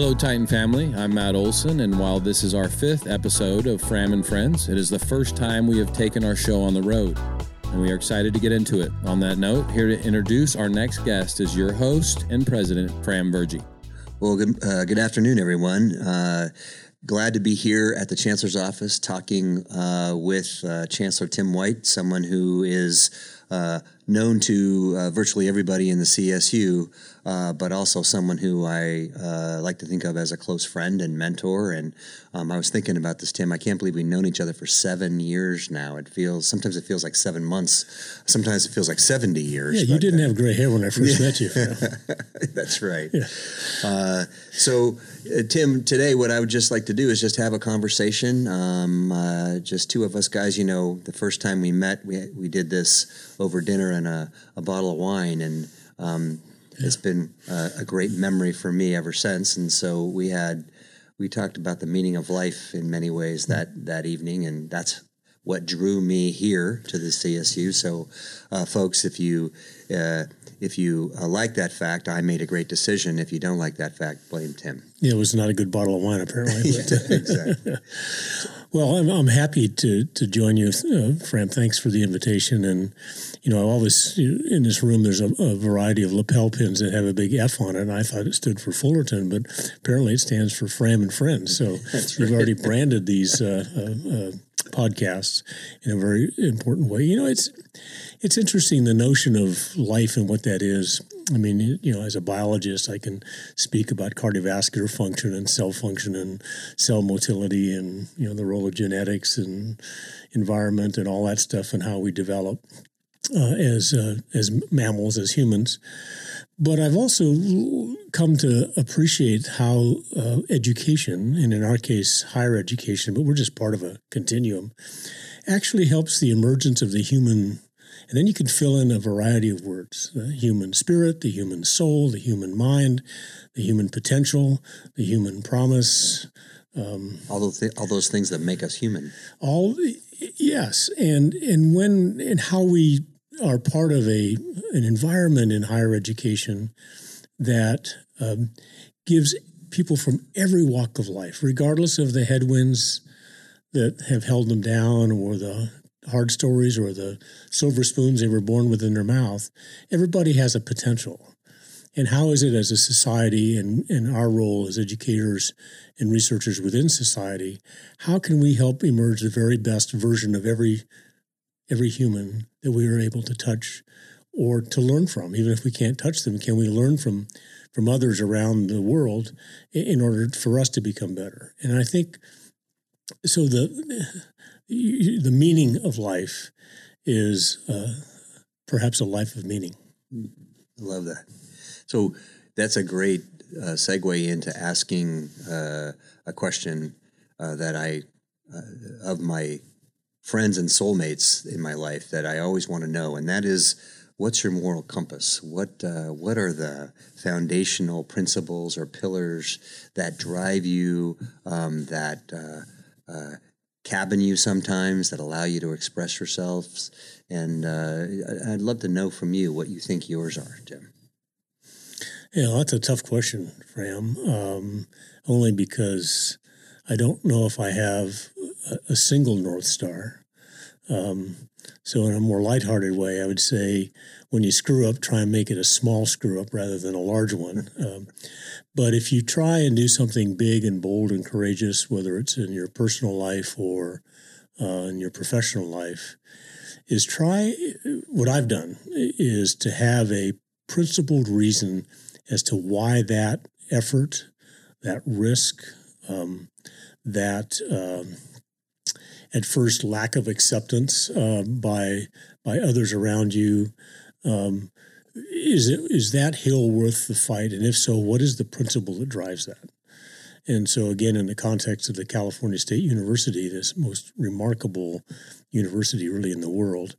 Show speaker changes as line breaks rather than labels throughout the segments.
Hello, Titan family. I'm Matt Olson, and while this is our fifth episode of Fram and Friends, it is the first time we have taken our show on the road, and we are excited to get into it. On that note, here to introduce our next guest is your host and president, Fram Virjee.
Well, good, uh, good afternoon, everyone. Uh, glad to be here at the Chancellor's office talking uh, with uh, Chancellor Tim White, someone who is uh, known to uh, virtually everybody in the CSU, uh, but also someone who I uh, like to think of as a close friend and mentor. And um, I was thinking about this, Tim. I can't believe we've known each other for seven years now. It feels sometimes it feels like seven months. Sometimes it feels like seventy years.
Yeah, you didn't uh, have gray hair when I first yeah. met you.
That's right. Yeah. Uh, Tim, today what I would just like to do is just have a conversation. Um, just two of us guys. You know, the first time we met, we we did this over dinner and a, a bottle of wine. And um, yeah. it's been uh, a great memory for me ever since. And so we had, we talked about the meaning of life in many ways that, that evening. And that's what drew me here to the CSU. So, uh, folks, if you, uh, if you uh, like that fact, I made a great decision. If you don't like that fact, blame Tim.
Yeah, it was not a good bottle of wine, apparently.
yeah, exactly.
well, I'm, I'm happy to to join you, uh, Fram. Thanks for the invitation. And you know, I always in this room there's a, a, variety of lapel pins that have a big F on it, and I thought it stood for Fullerton, but apparently it stands for Fram and Friends. So you've already branded these uh, uh, uh, podcasts in a very important way. You know, it's it's interesting the notion of life and what that is. I mean, you know, as a biologist, I can speak about cardiovascular function and cell function and cell motility and you know the role of genetics and environment and all that stuff and how we develop uh, as uh, as mammals as humans. But I've also come to appreciate how uh, education, and in our case, higher education, but we're just part of a continuum, actually helps the emergence of the human and then you can fill in a variety of words the human spirit, the human soul, the human mind, the human potential, the human promise.
Um, all, those th- all those things that make us human.
All yes, and and when and how we are part of a an environment in higher education that um, gives people from every walk of life, regardless of the headwinds that have held them down or the hard stories or the silver spoons they were born with in their mouth, everybody has a potential. And how is it as a society and, and our role as educators and researchers within society, how can we help emerge the very best version of every every human that we are able to touch or to learn from? Even if we can't touch them, can we learn from from others around the world in order for us to become better? And I think so the the meaning of life is uh, perhaps a life of meaning.
I love that. So that's a great uh, segue into asking uh, a question uh, that I, uh, of my friends and soulmates in my life, that I always want to know, and that is, what's your moral compass? What uh, what are the foundational principles or pillars that drive you? Um, that cabin you sometimes that allow you to express yourselves. And uh, I'd love to know from you what you think yours are, Tim.
Yeah, that's a tough question, Fram. Um, only because I don't know if I have a, a single North Star. Um, so, in a more lighthearted way, I would say when you screw up, try and make it a small screw up rather than a large one. Um, but if you try and do something big and bold and courageous, whether it's in your personal life or uh, in your professional life, is try what I've done is to have a principled reason as to why that effort, that risk, um, that um, at first lack of acceptance uh, by by others around you um, is it is that hill worth the fight? And if so, what is the principle that drives that? And so, again, in the context of the California State University, this most remarkable university really in the world,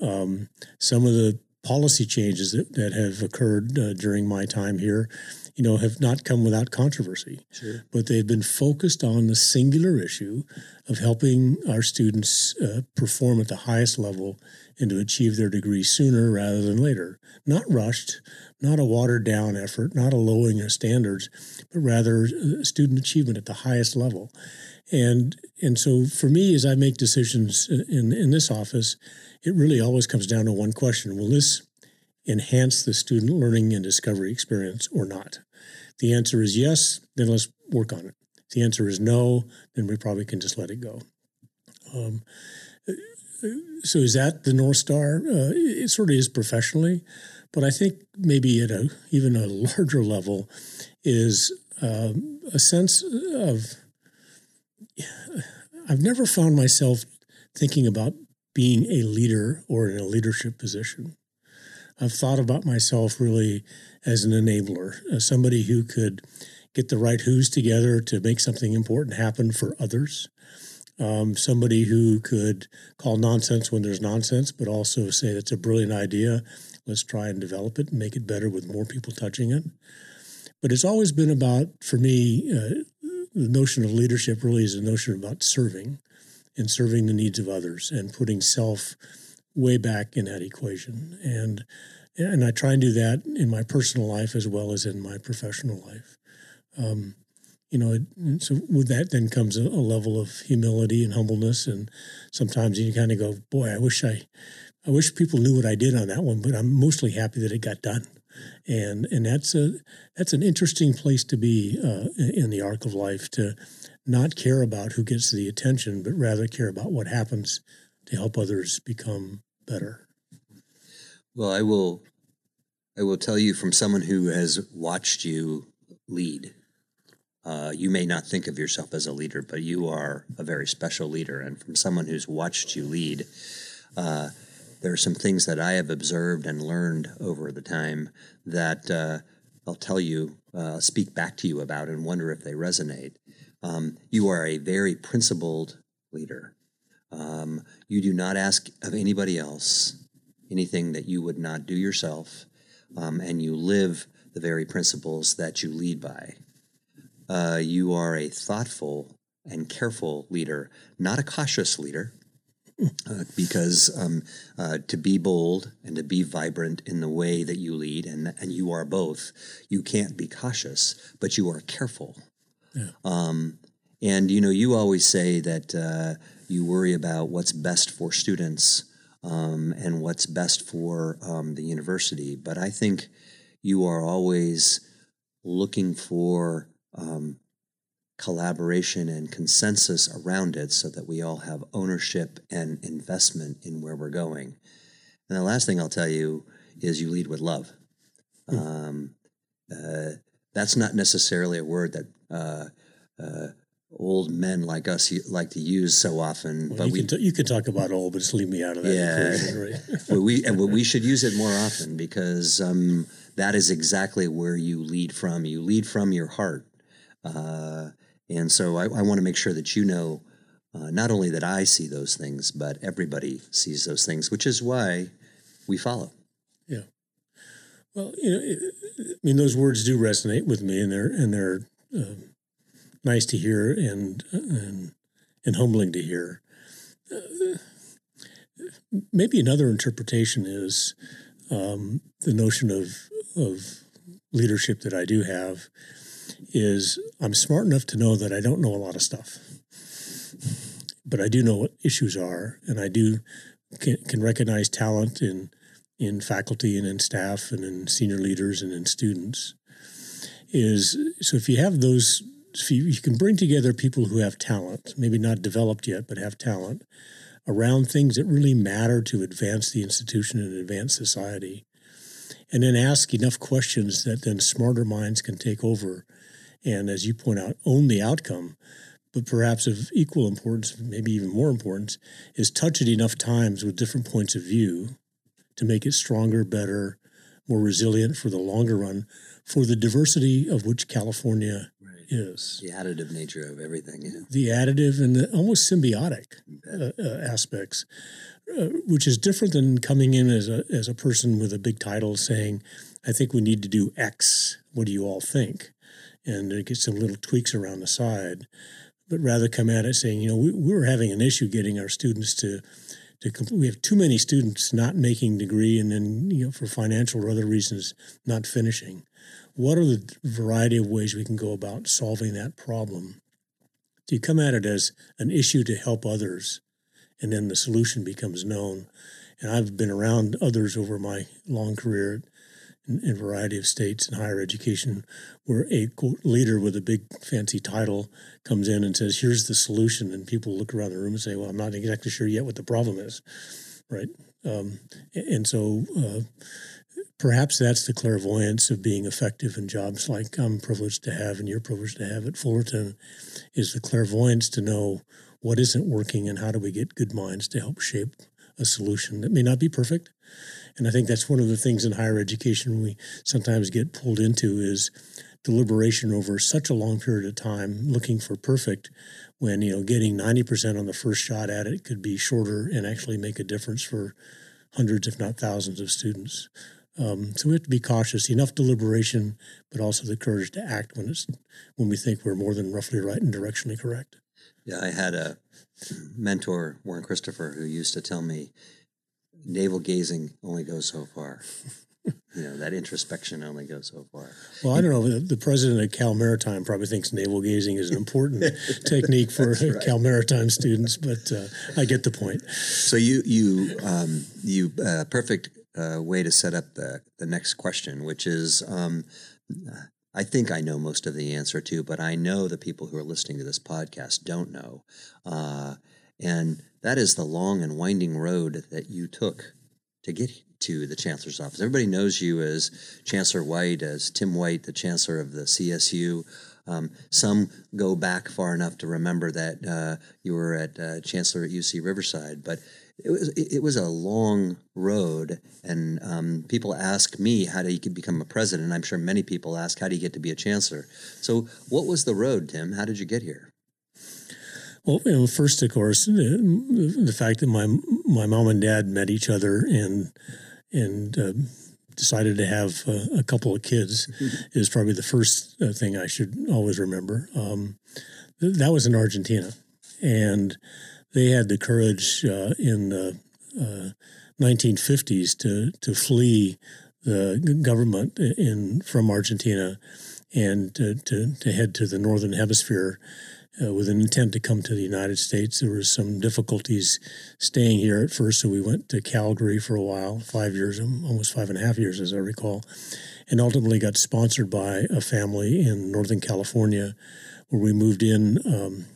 um, some of the policy changes that, that have occurred uh, during my time here, you know, have not come without controversy.
Sure.
But they've been focused on the singular issue of helping our students uh, perform at the highest level and to achieve their degree sooner rather than later. Not rushed, not a watered down effort, not a lowering of standards, but rather uh, student achievement at the highest level. And and so for me, as I make decisions in in this office, it really always comes down to one question: Will this enhance the student learning and discovery experience or not? The answer is yes. Then let's work on it. If the answer is no, then we probably can just let it go. Um, so is that the north star? Uh, it sort of is professionally, but I think maybe at a even a larger level is um, a sense of I've never found myself thinking about being a leader or in a leadership position. I've thought about myself really as an enabler, as somebody who could get the right who's together to make something important happen for others. Um, somebody who could call nonsense when there's nonsense, but also say that's a brilliant idea. Let's try and develop it and make it better with more people touching it. But it's always been about, for me, uh, the notion of leadership really is a notion about serving and serving the needs of others and putting self way back in that equation. And and I try and do that in my personal life as well as in my professional life. Um, you know, so with that then comes a, a, level of humility and humbleness, and sometimes you kind of go, "Boy, I wish I, I wish people knew what I did on that one." But I'm mostly happy that it got done and and that's a that's an interesting place to be uh, in the arc of life to not care about who gets the attention, but rather care about what happens to help others become better.
Well, I will I will tell you from someone who has watched you lead. Uh, you may not think of yourself as a leader, but you are a very special leader. And from someone who's watched you lead, uh, there are some things that I have observed and learned over the time that uh, I'll tell you, uh, speak back to you about, and wonder if they resonate. Um, you are a very principled leader. Um, you do not ask of anybody else anything that you would not do yourself, um, and you live the very principles that you lead by. Uh, you are a thoughtful and careful leader, not a cautious leader uh, because um, uh, to be bold and to be vibrant in the way that you lead, and and you are both, you can't be cautious, but you are careful. Yeah. Um, and you know, you always say that uh, you worry about what's best for students um, and what's best for um, the university, but I think you are always looking for um, collaboration and consensus around it so that we all have ownership and investment in where we're going. And the last thing I'll tell you is you lead with love. Mm. Um, uh, that's not necessarily a word that uh, uh, old men like us like to use so often.
Well,
but
you
we
can t- you can talk about old, but just leave me out of that yeah. equation, right?
well, we and we should use it more often because um, that is exactly where you lead from. You lead from your heart. Uh, and so I, I want to make sure that you know uh, not only that I see those things, but everybody sees those things, which is why we follow.
Yeah. Well, you know, I mean, those words do resonate with me, and they're and they're uh, nice to hear and and and humbling to hear. Uh, maybe another interpretation is um, the notion of of leadership that I do have is I'm smart enough to know that I don't know a lot of stuff, but I do know what issues are, and I do can, can recognize talent in in faculty and in staff and in senior leaders and in students. Is so if you have those, if you, you can bring together people who have talent, maybe not developed yet, but have talent around things that really matter to advance the institution and advance society and then ask enough questions that then smarter minds can take over and as you point out, own the outcome. But perhaps of equal importance, maybe even more importance, is touch it enough times with different points of view to make it stronger, better, more resilient for the longer run, for the diversity of which California. Is.
The additive nature of everything. Yeah.
The additive and the almost symbiotic uh, uh, aspects. uh, which is different than coming in as a as a person with a big title saying, "I think we need to do X. What do you all think?" And get some little tweaks around the side, but rather come at it saying, "You know, we, we were having an issue getting our students to." We have too many students not making degree, and then you know for financial or other reasons not finishing. What are the variety of ways we can go about solving that problem? Do you come at it as an issue to help others, and then the solution becomes known. And I've been around others over my long career in, in a variety of states in higher education where a leader with a big fancy title comes in and says, Here's the solution. And people look around the room and say, Well, I'm not exactly sure yet what the problem is. Right. Um, and so uh, perhaps that's the clairvoyance of being effective in jobs like I'm privileged to have and you're privileged to have at Fullerton is the clairvoyance to know what isn't working and how do we get good minds to help shape a solution that may not be perfect. And I think that's one of the things in higher education we sometimes get pulled into is deliberation over such a long period of time looking for perfect when you know getting 90% on the first shot at it could be shorter and actually make a difference for hundreds if not thousands of students um, so we have to be cautious enough deliberation but also the courage to act when it's when we think we're more than roughly right and directionally correct
yeah, I had a mentor, Warren Christopher, who used to tell me navel gazing only goes so far. you know, that introspection only goes so far.
Well, I don't know. The president of Cal Maritime probably thinks navel gazing is an important technique for right. Cal Maritime students, but uh, I get the point.
So you, you, um, you, uh, perfect uh, way to set up the, the next question, which is um, I think I know most of the answer to, but I know the people who are listening to this podcast don't know. Uh, and that is the long and winding road that you took to get to the chancellor's office. Everybody knows you as Chancellor White, as Tim White, the chancellor of the CSU. Um, some go back far enough to remember that uh, you were at uh, chancellor at UC Riverside, but it was it was a long road, and um, people ask me how do you become a president. I'm sure many people ask how do you get to be a chancellor. So, what was the road, Tim? How did you get here?
Well, you know, first, of course, the, the fact that my my mom and dad met each other and and uh, decided to have uh, a couple of kids mm-hmm. is probably the first uh, thing I should always remember. Um, th- that was in Argentina, and they had the courage uh, in the 1950s uh, to to flee the government in from Argentina and to, to, to head to the northern hemisphere uh, with an intent to come to the United States. There were some difficulties staying here at first, so we went to Calgary for a while, five years, almost five and a half years, as I recall, and ultimately got sponsored by a family in Northern California, where we moved in um,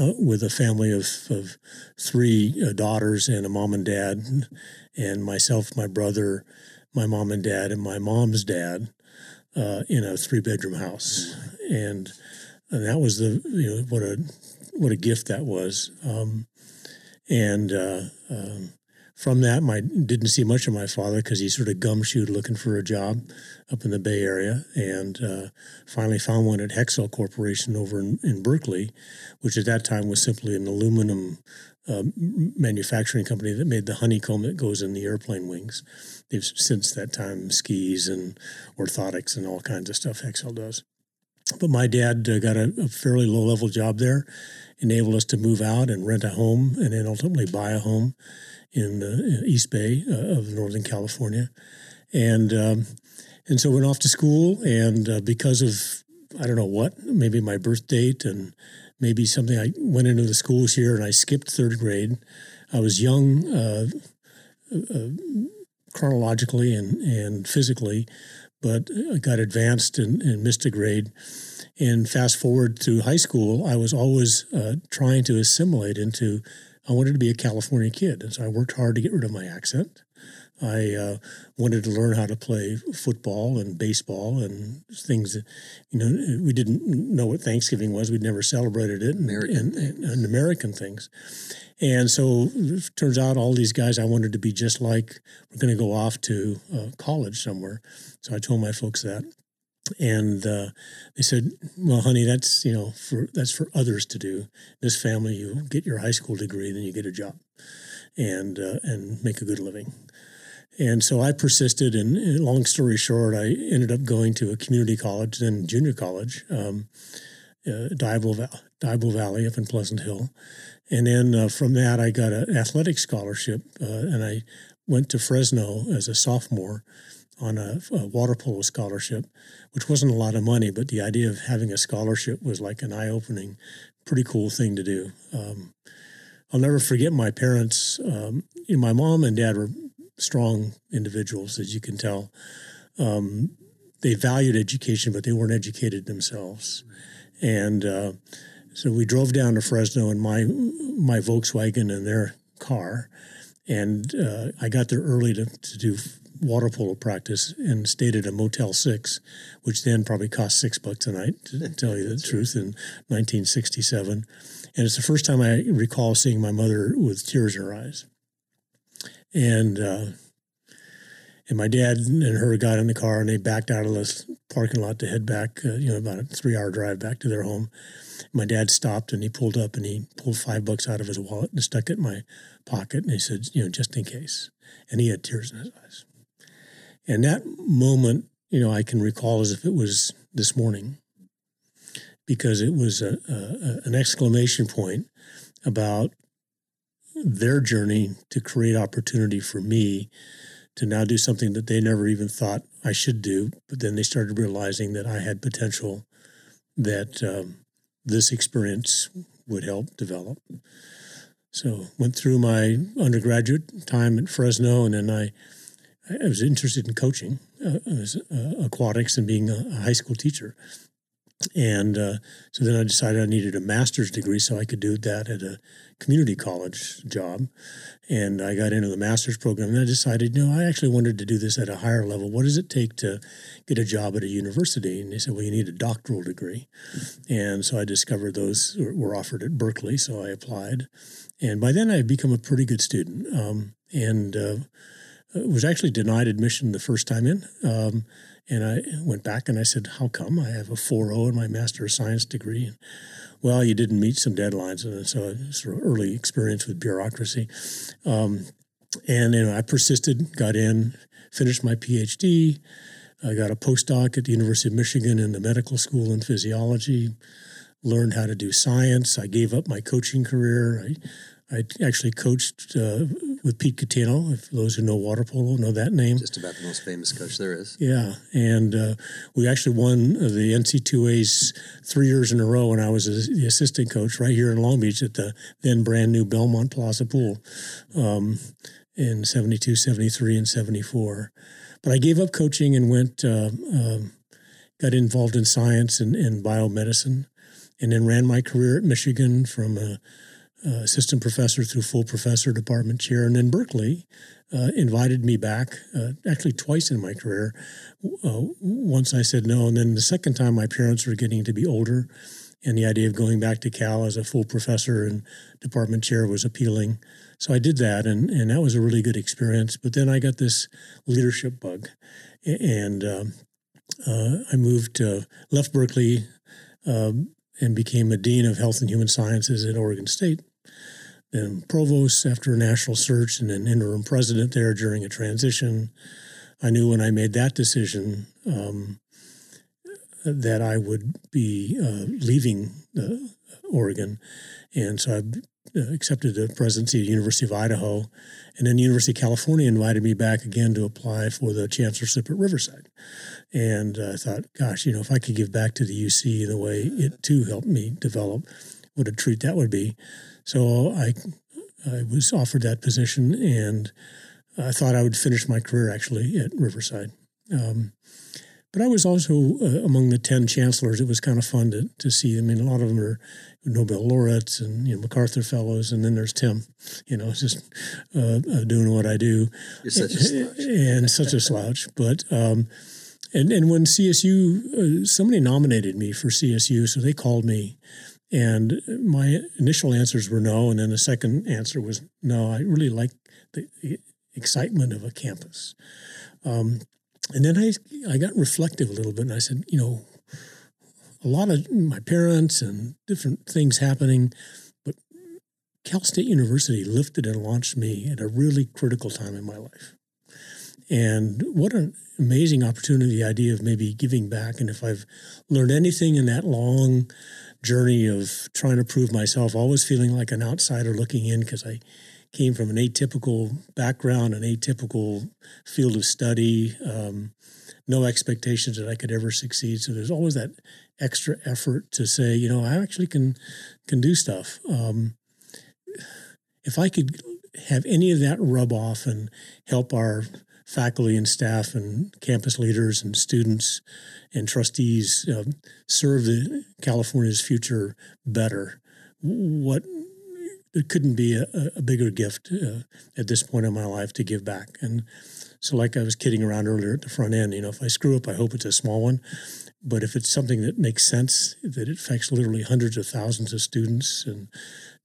uh, with a family of, of three uh, daughters and a mom and dad, and myself, my brother, my mom and dad, and my mom's dad uh, in a three bedroom house, and and that was the you know what a what a gift that was, um, and uh, um, from that, my didn't see much of my father because he sort of gumshoed looking for a job up in the Bay Area, and uh, finally found one at Hexcel Corporation over in, in, Berkeley, which at that time was simply an aluminum uh, manufacturing company that made the honeycomb that goes in the airplane wings. They've since that time skis and orthotics and all kinds of stuff Hexcel does. But my dad uh, got a, a fairly low level job there, enabled us to move out and rent a home, and then ultimately buy a home in the East Bay uh, of Northern California, and um, and so went off to school. And uh, because of I don't know what, maybe my birth date and maybe something, I went into the schools here and I skipped third grade. I was young, uh, uh chronologically and and physically, but I got advanced and, and missed a grade. And fast forward to high school, I was always uh, trying to assimilate into I wanted to be a California kid, and so I worked hard to get rid of my accent. I uh, wanted to learn how to play football and baseball and things that, you know, we didn't know what Thanksgiving was. We'd never celebrated it. And, American and, and, and American things. And so it turns out all these guys I wanted to be just like were going to go off to uh, college somewhere. So I told my folks that and uh, they said, "Well, honey, that's you know for that's for others to do. This family, you get your high school degree, then you get a job." and uh, and make a good living. And so I persisted, and, long story short, I ended up going to a community college, then junior college, um, uh, Diablo Valley up in Pleasant Hill. And then uh, from that, I got an athletic scholarship, uh, and I went to Fresno as a sophomore on a, a, water polo scholarship, which wasn't a lot of money, but the idea of having a scholarship was like an eye opening, pretty cool thing to do. Um, I'll never forget my parents. Um, you know, my mom and dad were strong individuals, as you can tell. Um, they valued education, but they weren't educated themselves. And uh, so we drove down to Fresno in my my Volkswagen and their car, and uh, I got there early to, to do water polo practice and stayed at a Motel 6, which then probably cost six bucks a night, to tell you the truth, in 1967. And it's the first time I recall seeing my mother with tears in her eyes. And uh, and my dad and her got in the car and they backed out of the parking lot to head back, uh, you know, about a three hour drive back to their home. My dad stopped and he pulled up and he pulled five bucks out of his wallet and stuck it in my pocket. And he said, you know, just in case. And he had tears in his eyes. And that moment, you know, I can recall as if it was this morning because it was a, a, an exclamation point about their journey to create opportunity for me to now do something that they never even thought I should do. But then they started realizing that I had potential that um, this experience would help develop. So went through my undergraduate time at Fresno, and then I I was interested in coaching uh, uh, aquatics and being a, high school teacher. And uh, so then I decided I needed a master's degree so I could do that at a community college job. And I got into the master's program and I decided, no, I actually wanted to do this at a higher level. What does it take to get a job at a university? And they said, well, you need a doctoral degree. And so I discovered those were offered at Berkeley. So I applied. And by then I had become a pretty good student. Um, and uh, was actually denied admission the first time in. Um, and I went back and I said, How come? I have a 4.0 in my Master of Science degree. And, well, you didn't meet some deadlines. And so sort of early experience with bureaucracy. Um, and you know, I persisted, got in, finished my PhD. I got a postdoc at the University of Michigan in the medical school in physiology, learned how to do science. I gave up my coaching career. I I actually coached uh, with Pete Cutino. If those who know water polo know that name.
Just about the most famous coach there is.
Yeah, and uh, we actually won the NC2As three years in a row when I was the assistant coach right here in Long Beach at the then brand new Belmont Plaza Pool um, in 72, 73, and 74. But I gave up coaching and went, uh, um, got involved in science and, and biomedicine, and then ran my career at Michigan from a uh, assistant professor through full professor, department chair, and then Berkeley uh, invited me back, uh, actually twice in my career. Uh, once I said no, and then the second time my parents were getting to be older, and the idea of going back to Cal as a full professor and department chair was appealing. So I did that, and, and that was a really good experience. But then I got this leadership bug, and um, uh, I moved to left Berkeley. Um, and became a dean of health and human sciences at Oregon State then provost after a national search, and an interim president there during a transition. I knew when I made that decision um, that I would be uh, leaving uh, Oregon, and so I uh, accepted the presidency at the University of Idaho, and then the University of California invited me back again to apply for the chancellorship at Riverside. And I thought, gosh, you know, if I could give back to the UC in the way it too helped me develop, what a treat that would be. So I I was offered that position, and I thought I would finish my career actually at Riverside. Um, but I was also uh, among the ten chancellors. It was kind of fun to, to see. I mean, a lot of them are Nobel laureates and you know MacArthur fellows, and then there's Tim. You know, just uh, uh, doing what I do.
You're such a slouch.
and such a slouch. But um, and and when CSU, uh, somebody nominated me for CSU, so they called me and my initial answers were no. And then the second answer was no. I really like the excitement of a campus. Um, and then I, I got reflective a little bit and I said, you know, a lot of my parents and different things happening, but Cal State University lifted and launched me at a really critical time in my life. And what an amazing opportunity, the idea of maybe giving back. And if I've learned anything in that long journey of trying to prove myself, always feeling like an outsider looking in because I came from an atypical background, an atypical field of study, um, no expectations that I could ever succeed. So there's always that extra effort to say, you know, I actually can can do stuff. Um, if I could have any of that rub off and help our faculty and staff and campus leaders and students and trustees uh, serve the California's future better, what it couldn't be a, a bigger gift uh, at this point in my life to give back. And so, like I was kidding around earlier at the front end, you know, if I screw up, I hope it's a small one. But if it's something that makes sense, that it affects literally hundreds of thousands of students and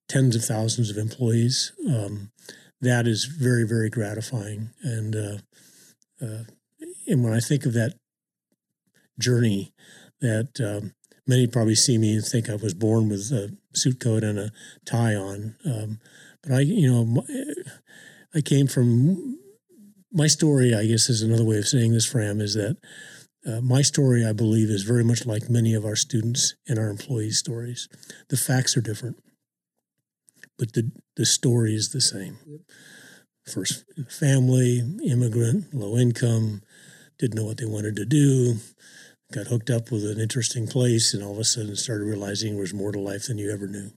tens of thousands of employees, um, that is very, very gratifying. And uh, uh, and when I think of that journey, that um, many probably see me and think I was born with a suit coat and a tie on, um, but I, you know, I came from my story. I guess is another way of saying this, Fram, is that uh, my story, I believe, is very much like many of our students and our employees' stories. The facts are different, but the, the story is the same. Yep. First family, immigrant, low income, didn't know what they wanted to do, got hooked up with an interesting place, and all of a sudden started realizing there was more to life than you ever knew.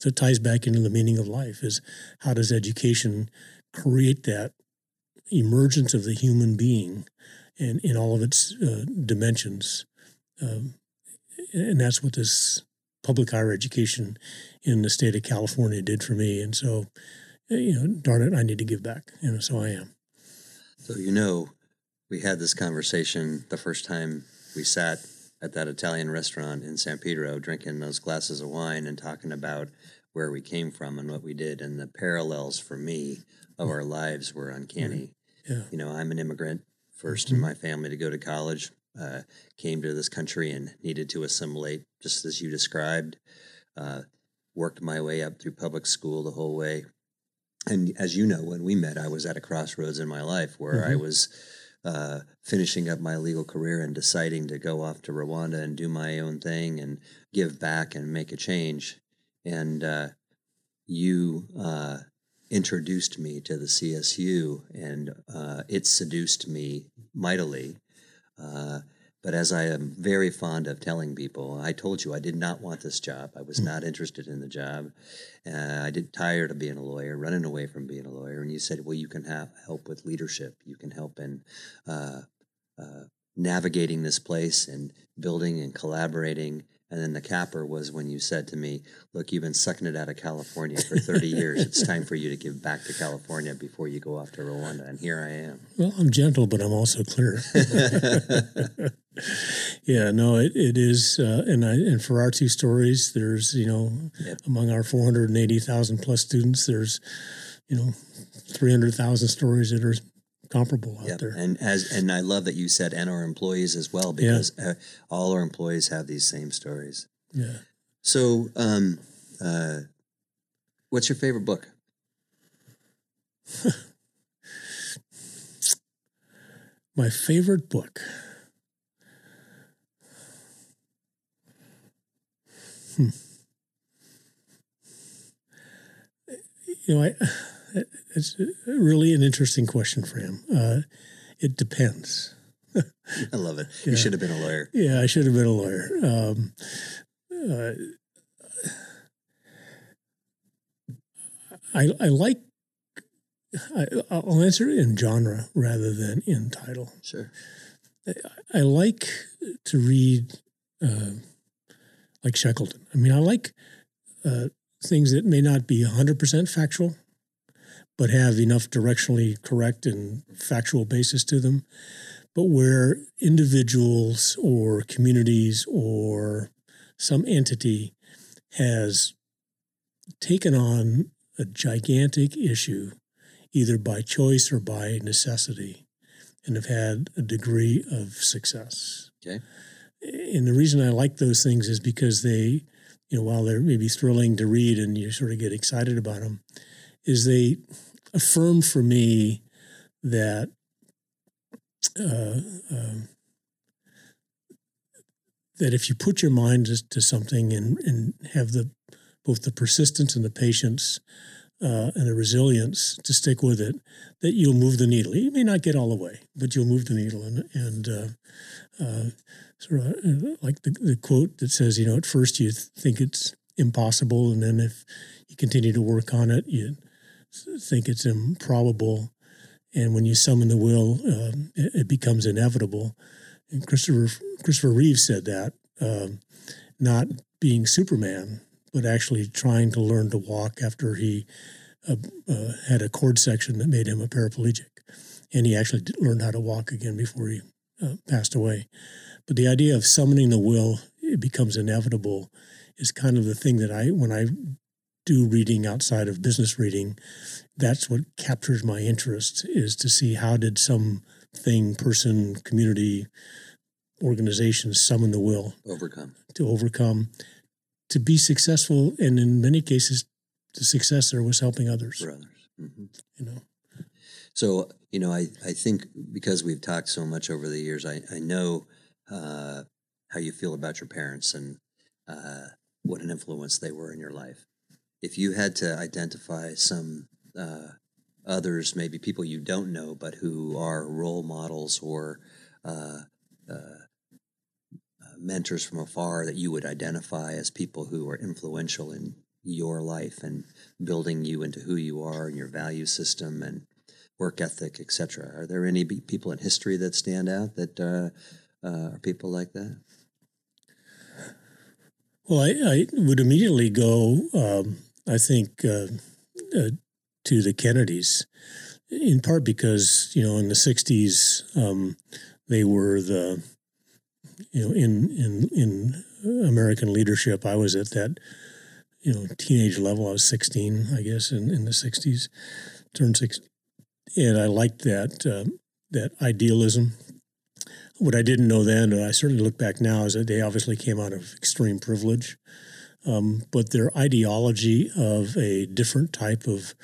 So it ties back into the meaning of life is how does education create that emergence of the human being and in all of its uh, dimensions. Um, and that's what this public higher education in the state of California did for me. And so, uh, you know, darn it, I need to give back. And so I am.
So, you know, we had this conversation the first time we sat at that Italian restaurant in San Pedro drinking those glasses of wine and talking about where we came from and what we did. And the parallels for me of our lives were uncanny. Yeah. You know, I'm an immigrant 1st mm-hmm. in my family to go to college. Uh, came to this country and needed to assimilate, just as you described. Uh, worked my way up through public school the whole way. And as you know, when we met, I was at a crossroads in my life where mm-hmm. I was uh, finishing up my legal career and deciding to go off to Rwanda and do my own thing and give back and make a change. And uh, you uh, introduced me to the CSU, and uh, it seduced me mightily. Uh, but as I am very fond of telling people, I told you I did not want this job. I was mm. not interested in the job. Uh, I did tired of being a lawyer, running away from being a lawyer. And you said, well, you can have, help with leadership. You can help in uh, uh, navigating this place and building and collaborating and then the capper was when you said to me, Look, you've been sucking it out of California for 30 years. It's time for you to give back to California before you go off to Rwanda. And here I am.
Well, I'm gentle, but I'm also clear. yeah, no, it, it is. Uh, and, I, and for our two stories, there's, you know, yep. among our 480,000 plus students, there's, you know, 300,000 stories that are comparable out yep. there.
And as and I love that you said and our employees as well because yeah. Uh, all our employees have these same stories.
Yeah.
So, um, uh, what's your favorite book?
My favorite book. Hmm. You know, I it's really an interesting question for him. Uh, it depends.
I love it. Yeah. You should have been a lawyer.
Yeah, I should have been a lawyer. Um, uh, I I like. I, will answer it in genre rather than in title.
Sure.
I, I like to read, uh, like Shackleton. I mean, I like uh, things that may not be hundred percent factual but have enough directionally correct and factual basis to them. But where individuals or communities or some entity has taken on a gigantic issue, either by choice or by necessity, and have had a degree of success.
Okay.
And the reason I like those things is because they you know, while they're maybe thrilling to read and you sort of get excited about them, is they affirm for me that uh, uh, that if you put your mind to, something and, and have the both the persistence and the patience uh, and the resilience to stick with it, that you'll move the needle. You may not get all the way, but you'll move the needle. And, and uh, uh, sort of uh, like the, the quote that says, you know, at first you think it's impossible, and then if you continue to work on it, you think it's improbable. And when you summon the will, um, it, it, becomes inevitable. And Christopher Christopher Reeve said that, um, not being Superman, but actually trying to learn to walk after he uh, uh, had a cord section that made him a paraplegic, and he actually learned how to walk again before he uh, passed away. But the idea of summoning the will it becomes inevitable is kind of the thing that I when I do reading outside of business reading, that's what captures my interest is to see how did some thing, person, community, organization summon the will
overcome.
to overcome to be successful and in many cases the success there was helping others.
For others. Mm-hmm.
you know?
So you know I, I think because we've talked so much over the years i, I know uh, how you feel about your parents and uh, what an influence they were in your life if you had to identify some uh, others, maybe people you don't know, but who are role models or uh, uh, mentors from afar that you would identify as people who are influential in your life and building you into who you are and your value system and work ethic, etc. Are there any people in history that stand out that uh, uh, are people like that?
Well, I, I would immediately go. Um, I think uh, uh, to the Kennedys, in part because you know in the '60s um, they were the you know in in in American leadership. I was at that you know teenage level. I was 16, I guess, in, in the '60s, turned six, and I liked that uh, that idealism. What I didn't know then, and I certainly look back now, is that they obviously came out of extreme privilege um, but their ideology of a different type of,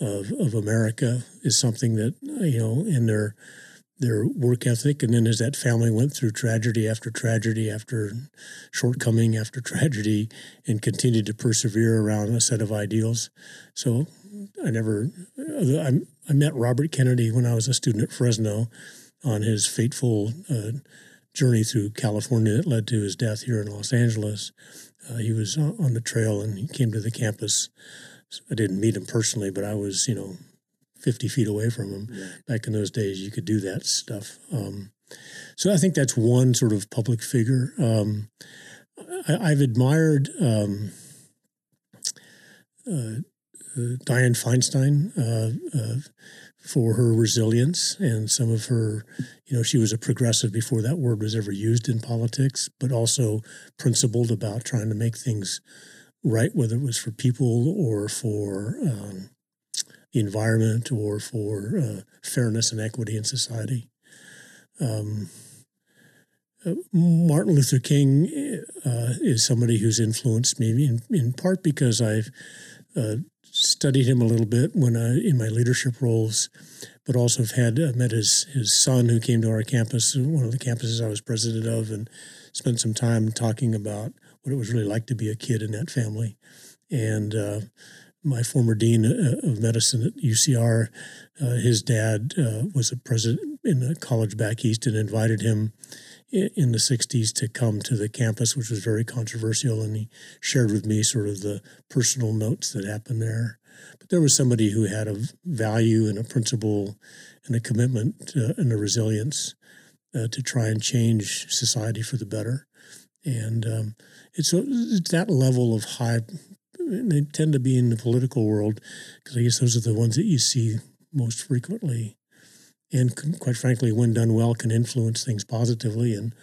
of, of America is something that you know in their their work ethic, and then as that family went through tragedy after tragedy after shortcoming after tragedy, and continued to persevere around a set of ideals. So I never I, I met Robert Kennedy when I was a student at Fresno on his fateful uh, journey through California that led to his death here in Los Angeles. Uh, he was on the trail and he came to the campus. I didn't meet him personally, but I was, you know, 50 feet away from him. Yeah. Back in those days, you could do that stuff. Um, so I think that's one sort of public figure. Um, I, have admired um, uh, uh, Dianne Feinstein uh, uh, for her resilience and some of her, you know, she was a progressive before that word was ever used in politics, but also principled about trying to make things right, whether it was for people or for um, the environment or for uh, fairness and equity in society. Um, uh, Martin Luther King uh, is somebody who's influenced me in, in part because I've uh, studied him a little bit when I, in my leadership roles, but also have had uh, met his his son who came to our campus, one of the campuses I was president of, and spent some time talking about what it was really like to be a kid in that family. And uh, my former dean uh, of medicine at UCR, uh, his dad was a president in a college back east and invited him in the 60s to come to the campus, which was very controversial. And he shared with me sort of the personal notes that happened there. But there was somebody who had a value and a principle and a commitment uh, and a resilience uh, to try and change society for the better. And um, it's, it's that level of high, they tend to be in the political world because I guess those are the ones that you see most frequently and quite frankly, when done well, can influence things positively, and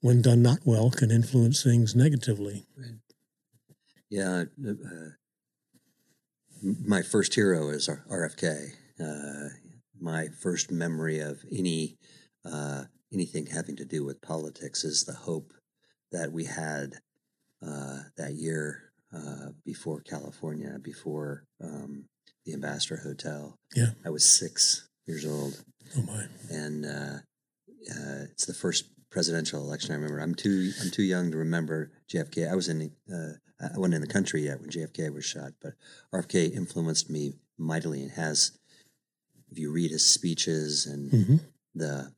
when done not well, can influence things negatively. Right.
Yeah, uh, uh my first hero is RFK. Uh, my first memory of any uh, anything having to do with politics is the hope that we had uh, that year uh, before California, before um, the Ambassador Hotel.
Yeah.
I was six years old.
Oh my!
And uh, uh, it's the first presidential election I remember. I'm too I'm too young to remember JFK. I was in uh, I wasn't in the country yet when JFK was shot, but RFK influenced me mightily and has. If you read his speeches and
hmm
the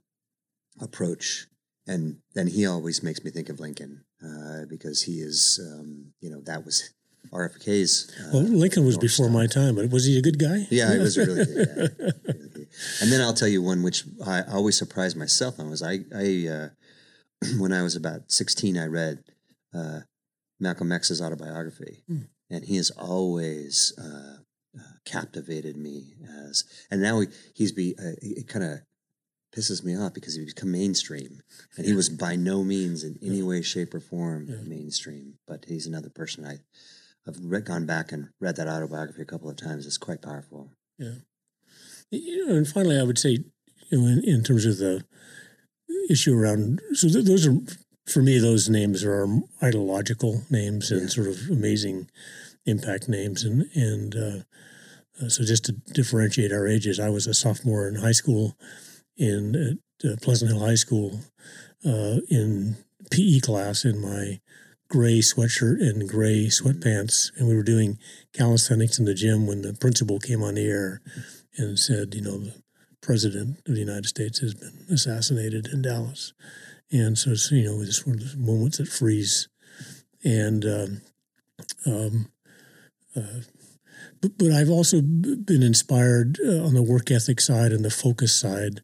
approach, and then he always makes me think of Lincoln uh, because he is, um, you know, that was RFK's. Uh,
Well, Lincoln was before
Star.
my time, but was he a good guy?
Yeah, he was a really good. Yeah. And then I'll tell you one which I always surprised myself on was I, I uh, when I was about 16, I read uh, Malcolm X's autobiography,
Hmm.
and he has always uh, uh, captivated me as. And now he, he's be uh, it kind of pisses me off because he become mainstream, and he was by no means in any way, shape, or form
Yeah.
mainstream. But he's another person I. I've read, gone back and read that autobiography a couple of times. It's quite powerful.
You know, and finally, I would say, you know, in, in terms of the issue around, so th- those are for me, those names are ideological names and
Yeah.
sort of amazing impact names, and and uh, uh, so just to differentiate our ages, I was a sophomore in high school in at, uh, Pleasant Hill High School uh, in PE class in my gray sweatshirt and gray sweatpants, and we were doing calisthenics in the gym when the principal came on the air and said, you know, the president of the United States has been assassinated in Dallas. And so, it's, you know, it's one of those moments that freeze. And, um, um, uh, but, but I've also been inspired uh, on the work ethic side and the focus side.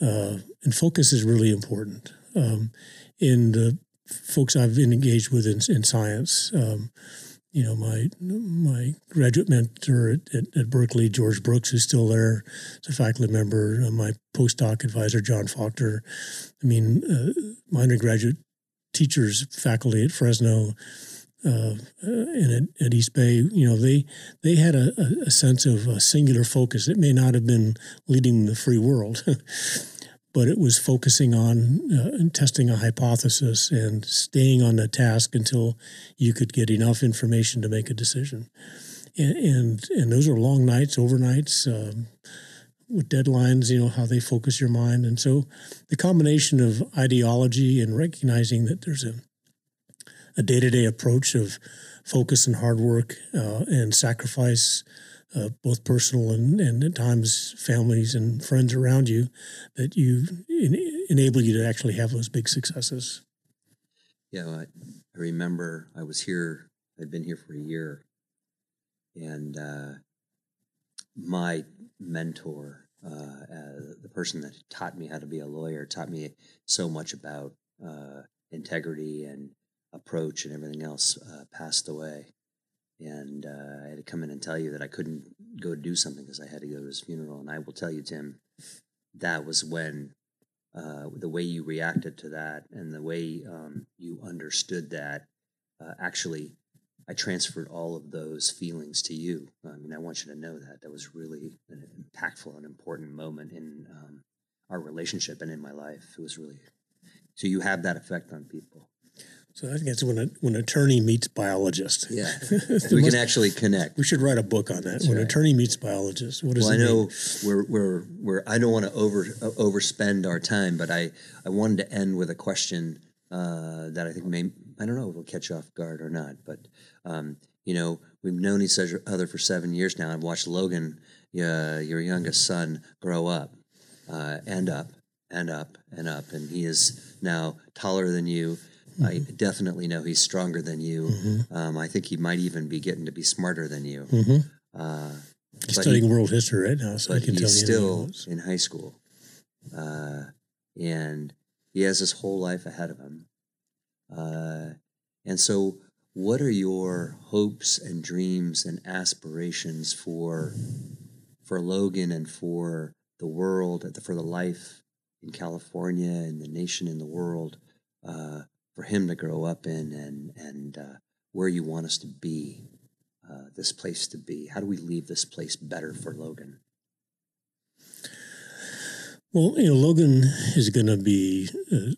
Uh, and focus is really important. Um, in the folks I've been engaged with in, in science, um, you know, my my graduate mentor at, at, at Berkeley, George Brooks, who's still there as a faculty member, uh, my postdoc advisor, John Faulkner. I mean, uh, my undergraduate teachers, faculty at Fresno uh, uh, and at, at East Bay, you know, they they had a, a, a sense of a singular focus. It may not have been leading the free world. But it was focusing on uh, and testing a hypothesis and staying on the task until you could get enough information to make a decision. And and, and those are long nights, overnights, um, with deadlines. You know how they focus your mind, and so the combination of ideology and recognizing that there's a a day to day approach of focus and hard work uh, and sacrifice. Uh, both personal and, and at times families and friends around you that you en- enable you to actually have those big successes.
Yeah, I, I remember I was here. I'd been here for a year, and uh, my mentor, uh, uh, the person that taught me how to be a lawyer, taught me so much about uh, integrity and approach and everything else. Uh, passed away, and uh, I had to come in and tell you that I couldn't go do something because I had to go to his funeral. And I will tell you, Tim, that was when uh, the way you reacted to that and the way um, you understood that uh, actually i transferred all of those feelings to you. I mean i want you to know that. That was really an impactful and important moment in um, our relationship and in my life. It was really so you have that effect on people
So I think that's when a, when attorney meets biologist.
yeah we
must-
can actually connect
we should write a book on that.
That's
when
right.
attorney meets biologist, what does
well, I
it mean?
know we're we're we're. I don't want to over uh, overspend our time, but I I wanted to end with a question uh, that I think may I don't know if it'll catch you off guard or not, but um, you know we've known each other for seven years now. I've watched Logan, uh, your youngest son, grow up, uh, and up and up and up, and he is now taller than you. I definitely know he's stronger than you.
Mhm.
Um, I think he might even be getting to be smarter than you.
Mhm.
Uh,
He's studying world history right now, so I
but
can tell
he's still in high school, uh, and he has his whole life ahead of him. Uh, and so, what are your hopes and dreams and aspirations for for Logan and for the world, for the life in California and the nation and the world, uh, for him to grow up in, and and uh, where you want us to be, uh, this place to be? How do we leave this place better for Logan?
Well, you know, Logan is going to be uh,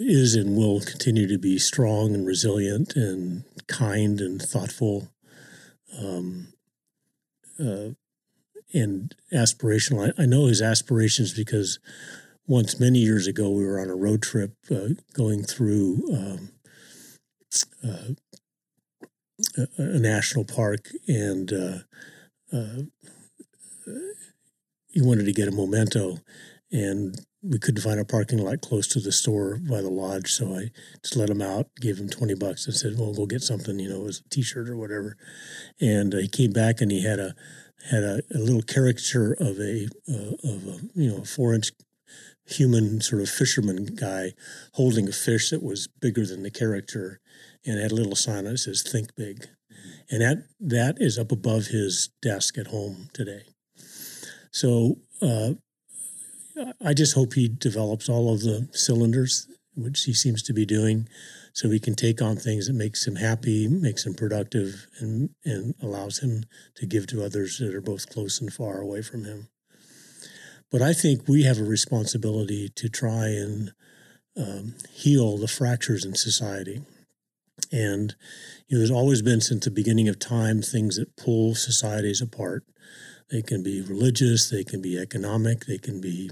is and will continue to be strong and resilient and kind and thoughtful um, uh, and aspirational. I, I, know his aspirations because once many years ago we were on a road trip uh, going through um, uh, a, national park and uh, uh, he wanted to get a memento and we couldn't find a parking lot close to the store by the lodge, so I just let him out, gave him twenty bucks, and said, "Well, go get something, you know, it was a T-shirt or whatever." And uh, he came back and he had a had a, a little caricature of a uh, of a you know a four inch human sort of fisherman guy holding a fish that was bigger than the character, and had a little sign that says "Think Big," and that that is up above his desk at home today. So uh, I just hope he develops all of the cylinders, which he seems to be doing, so he can take on things that makes him happy, makes him productive, and and allows him to give to others that are both close and far away from him. But I think we have a responsibility to try and um, heal the fractures in society. And you know, there's always been since the beginning of time things that pull societies apart. They can be religious, they can be economic, they can be,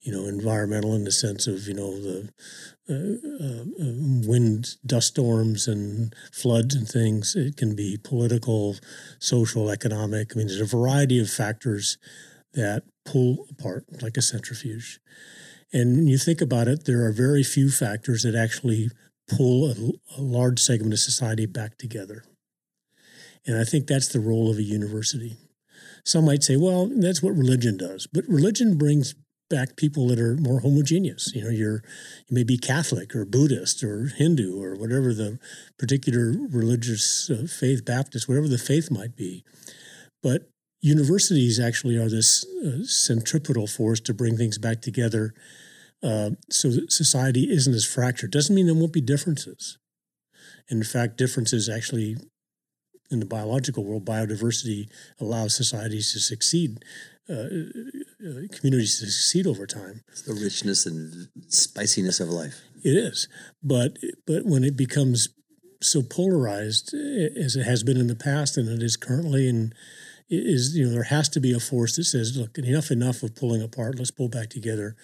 you know, environmental in the sense of you know the uh, uh, uh, wind, dust storms, and floods and things. It can be political, social, economic. I mean, there's a variety of factors that pull apart like a centrifuge. And when you think about it, there are very few factors that actually pull a, a large segment of society back together. And I think that's the role of a university. Some might say, well, that's what religion does. But religion brings back people that are more homogeneous. You know, you're you may be Catholic or Buddhist or Hindu or whatever the particular religious uh, faith, Baptist, whatever the faith might be. But universities actually are this uh, centripetal force to bring things back together uh, so that society isn't as fractured. Doesn't mean there won't be differences. In fact, differences actually in the biological world, biodiversity allows societies to succeed, uh, uh, communities to succeed over time.
It's the richness and spiciness of life.
It is, but but when it becomes so polarized as it has been in the past and it is currently, and is you know there has to be a force that says, look, enough enough of pulling apart. Let's pull back together,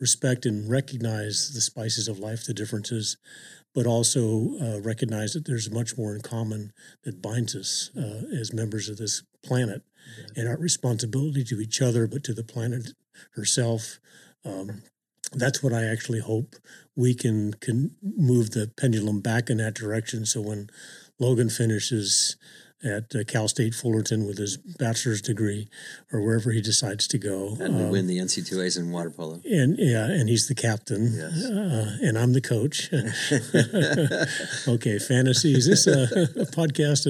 respect and recognize the spices of life, the differences, but also uh, recognize that there's much more in common that binds us uh, as members of this planet yeah. and our responsibility to each other, but to the planet herself. Um, that's what I actually hope we can can move the pendulum back in that direction. So when Logan finishes at uh, Cal State Fullerton with his bachelor's degree or wherever he decides to go.
And um, win the NCAAs in water polo.
And yeah, and he's the captain. Yes. Uh, and I'm the coach. okay, fantasy. Is this a, a podcast?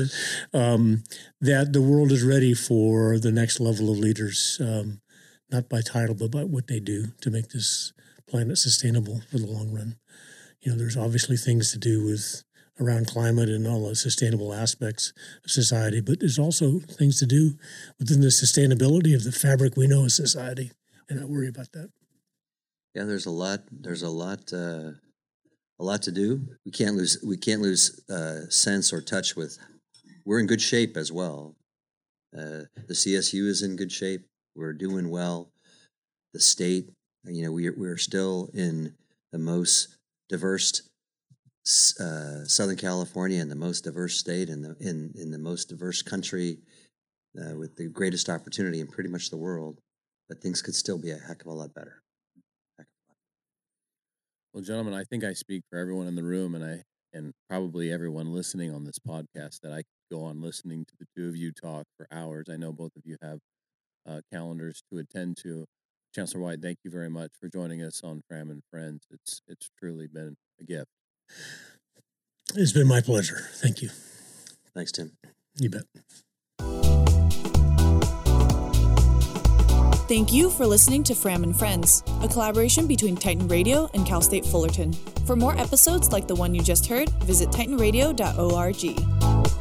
Um, that the world is ready for the next level of leaders, um, not by title, but by what they do to make this planet sustainable for the long run. You know, there's obviously things to do with around climate and all the sustainable aspects of society, but there's also things to do within the sustainability of the fabric we know as society, and I worry about that.
Yeah, there's a lot. There's a lot. Uh, a lot to do. We can't lose. We can't lose uh, sense or touch with. We're in good shape as well. Uh, the CSU is in good shape. We're doing well. The state, you know, we we're still in the most diverse uh, Southern California and the most diverse state in the in in the most diverse country uh, with the greatest opportunity in pretty much the world, but things could still be a heck of a lot better.
Well, gentlemen, I think I speak for everyone in the room, and I and probably everyone listening on this podcast that I could go on listening to the two of you talk for hours. I know both of you have uh, calendars to attend to. Chancellor White, thank you very much for joining us on Fram and Friends. It's it's truly been a gift.
It's been my pleasure. Thank you.
Thanks, Tim.
You bet.
Thank you for listening to Fram and Friends, a collaboration between Titan Radio and Cal State Fullerton. For more episodes like the one you just heard, visit titanradio.org.